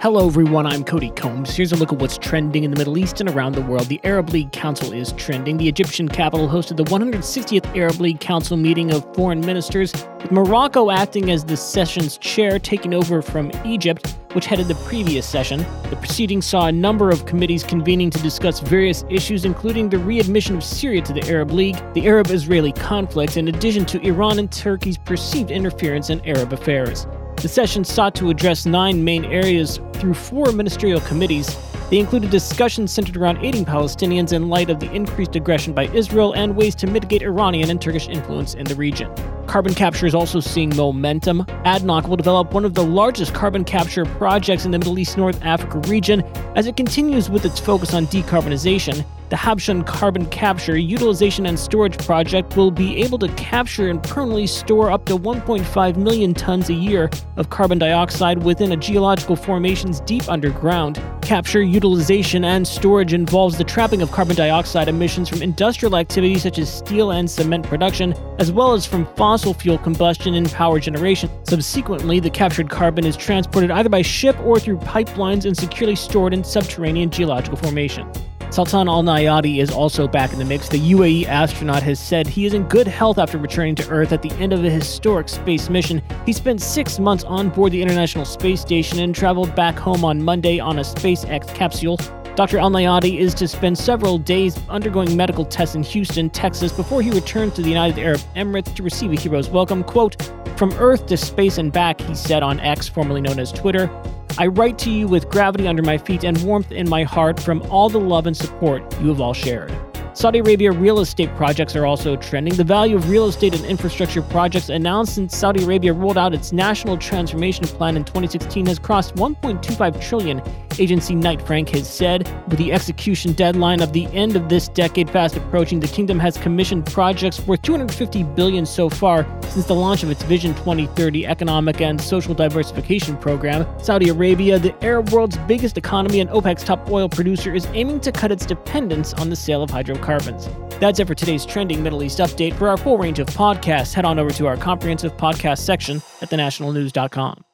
Hello, everyone. I'm Cody Combs. Here's a look at what's trending in the Middle East and around the world. The Arab League Council is trending. The Egyptian capital hosted the 160th Arab League Council meeting of foreign ministers, with Morocco acting as the session's chair, taking over from Egypt, which headed the previous session. The proceedings saw a number of committees convening to discuss various issues, including the readmission of Syria to the Arab League, the Arab Israeli conflict, in addition to Iran and Turkey's perceived interference in Arab affairs. The session sought to address nine main areas through four ministerial committees. They included discussions centered around aiding Palestinians in light of the increased aggression by Israel and ways to mitigate Iranian and Turkish influence in the region. Carbon capture is also seeing momentum. ADNOC will develop one of the largest carbon capture projects in the Middle East North Africa region as it continues with its focus on decarbonization. The Habshan Carbon Capture, Utilization and Storage Project will be able to capture and permanently store up to 1.5 million tons a year of carbon dioxide within a geological formations deep underground. Capture, utilization, and storage involves the trapping of carbon dioxide emissions from industrial activities such as steel and cement production, as well as from fossil fuel combustion and power generation. Subsequently, the captured carbon is transported either by ship or through pipelines and securely stored in subterranean geological formation. Sultan Al Neyadi is also back in the mix. The UAE astronaut has said he is in good health after returning to Earth at the end of a historic space mission. He spent six months on board the International Space Station and traveled back home on Monday on a SpaceX capsule. Dr. Al Neyadi is to spend several days undergoing medical tests in Houston, Texas, before he returns to the United Arab Emirates to receive a hero's welcome. Quote, From Earth to space and back, he said on X, formerly known as Twitter. I write to you with gravity under my feet and warmth in my heart from all the love and support you have all shared. Saudi Arabia real estate projects are also trending. The value of real estate and infrastructure projects announced since Saudi Arabia rolled out its national transformation plan in 2016 has crossed 1.25 trillion, agency Knight Frank has said. With the execution deadline of the end of this decade fast approaching, the kingdom has commissioned projects worth 250 billion so far since the launch of its Vision 2030 economic and social diversification program. Saudi Arabia, the Arab world's biggest economy and OPEC's top oil producer, is aiming to cut its dependence on the sale of hydrocarbons. That's it for today's trending Middle East update. For our full range of podcasts, head on over to our comprehensive podcast section at thenationalnews.com.